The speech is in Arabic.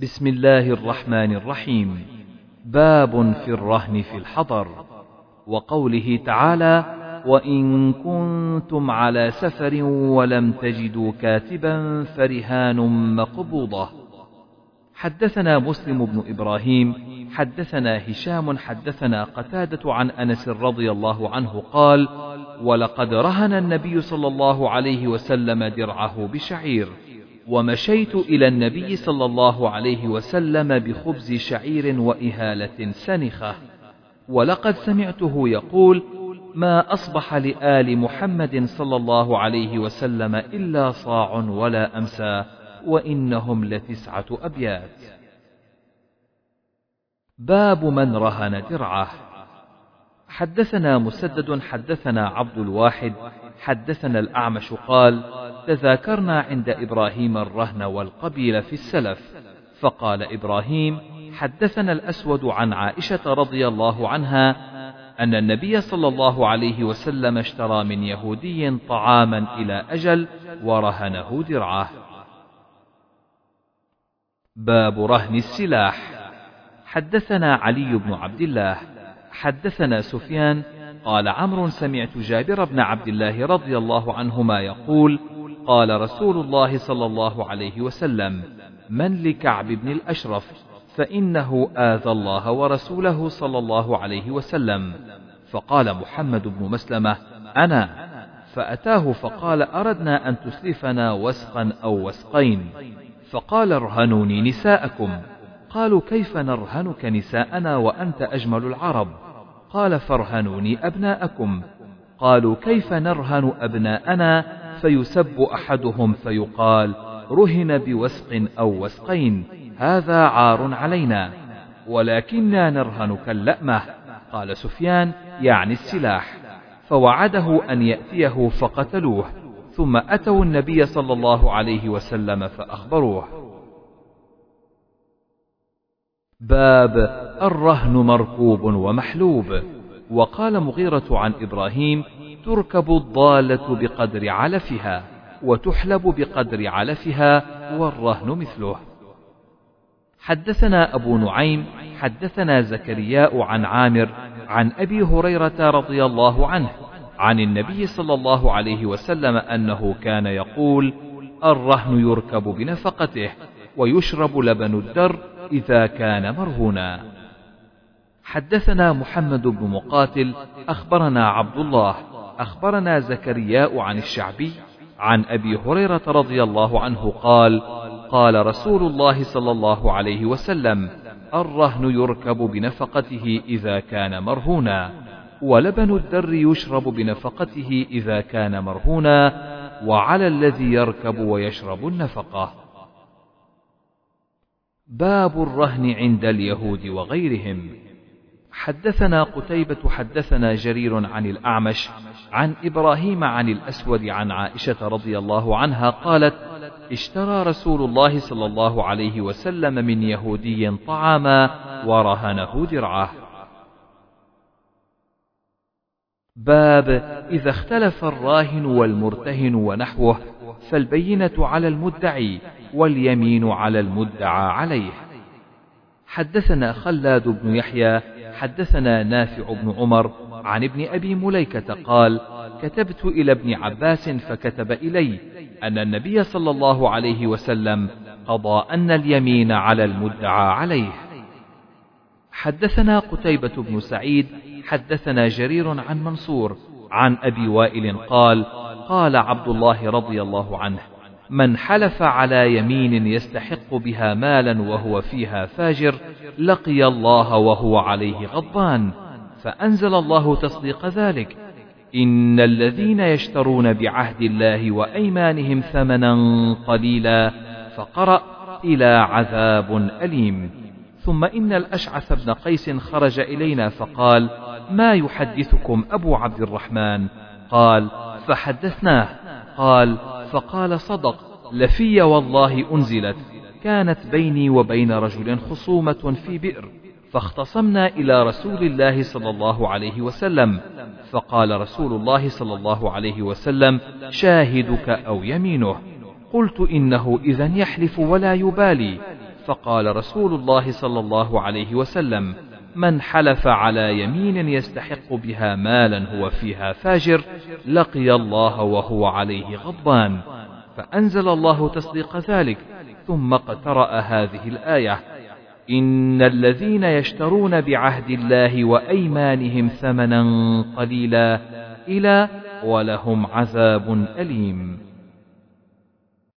بسم الله الرحمن الرحيم. باب في الرهن في الحضر. وقوله تعالى وإن كنتم على سفر ولم تجدوا كاتبا فرهان مقبوضة. حدثنا مسلم بن إبراهيم حدثنا هشام حدثنا قتادة عن أنس رضي الله عنه قال ولقد رهن النبي صلى الله عليه وسلم درعه بشعير. ومشيت إلى النبي صلى الله عليه وسلم بخبز شعير وإهالة سنخة. ولقد سمعته يقول ما أصبح لآل محمد صلى الله عليه وسلم إلا صاع ولا أمسى وإنهم لتسعة أبيات. باب من رهن درعه. حدثنا مسدد حدثنا عبد الواحد حدثنا الأعمش قال تذاكرنا عند إبراهيم الرهن والقبيل في السلف. فقال إبراهيم حدثنا الأسود عن عائشة رضي الله عنها أن النبي صلى الله عليه وسلم اشترى من يهودي طعاما إلى أجل ورهنه درعه. باب رهن السلاح. حدثنا علي بن عبد الله. حدثنا سفيان. قال عمرو سمعت جابر بن عبد الله رضي الله عنهما يقول قال رسول الله صلى الله عليه وسلم من لكعب بن الأشرف فإنه آذى الله ورسوله صلى الله عليه وسلم. فقال محمد بن مسلمة أنا. فأتاه فقال أردنا أن تسلفنا وسقا أو وسقين. فقال ارهنوني نساءكم. قالوا كيف نرهنك نساءنا وأنت أجمل العرب؟ قال فارهنوني أبناءكم. قالوا كيف نرهن أبناءنا فيسب أحدهم فيقال رهن بوسق أو وسقين هذا عار علينا ولكنا نرهنك اللأمة قال سفيان يعني السلاح فوعده أن يأتيه فقتلوه ثم أتوا النبي صلى الله عليه وسلم فأخبروه. باب الرهن مركوب ومحلوب وقال مغيرة عن إبراهيم تركب الضالة بقدر علفها وتحلب بقدر علفها والرهن مثله. حدثنا أبو نعيم حدثنا زكرياء عن عامر عن أبي هريرة رضي الله عنه عن النبي صلى الله عليه وسلم أنه كان يقول الرهن يركب بنفقته ويشرب لبن الدر إذا كان مرهونا. حدثنا محمد بن مقاتل أخبرنا عبد الله أخبرنا زكرياء عن الشعبي عن أبي هريرة رضي الله عنه قال قال رسول الله صلى الله عليه وسلم الرهن يركب بنفقته إذا كان مرهونا ولبن الدر يشرب بنفقته إذا كان مرهونا وعلى الذي يركب ويشرب النفقة. باب الرهن عند اليهود وغيرهم. حدثنا قتيبة حدثنا جرير عن الأعمش عن إبراهيم عن الأسود عن عائشة رضي الله عنها قالت اشترى رسول الله صلى الله عليه وسلم من يهودي طعاما ورهنه درعه. باب إذا اختلف الراهن والمرتهن ونحوه فالبينة على المدعي واليمين على المدعى عليه. حدثنا خلاد بن يحيى حدثنا نافع بن عمر عن ابن أبي مليكة قال كتبت إلى ابن عباس فكتب إلي أن النبي صلى الله عليه وسلم قضى أن اليمين على المدعى عليه. حدثنا قتيبة بن سعيد حدثنا جرير عن منصور عن أبي وائل قال قال عبد الله رضي الله عنه من حلف على يمين يستحق بها مالا وهو فيها فاجر لقي الله وهو عليه غضبان فأنزل الله تصديق ذلك. إن الذين يشترون بعهد الله وأيمانهم ثمنا قليلا فقرأ إلى عذاب أليم. ثم إن الأشعث بن قيس خرج إلينا فقال ما يحدثكم أبو عبد الرحمن؟ قال فحدثناه. قال فقال صدق لفي والله أنزلت كانت بيني وبين رجل خصومة في بئر فاختصمنا إلى رسول الله صلى الله عليه وسلم فقال رسول الله صلى الله عليه وسلم شاهدك أو يمينه؟ قلت إنه إذا يحلف ولا يبالي. فقال رسول الله صلى الله عليه وسلم من حلف على يمين يستحق بها مالا هو فيها فاجر لقي الله وهو عليه غضبان فأنزل الله تصديق ذلك ثم اقترأ هذه الآية إن الذين يشترون بعهد الله وأيمانهم ثمنا قليلا إلى ولهم عذاب أليم.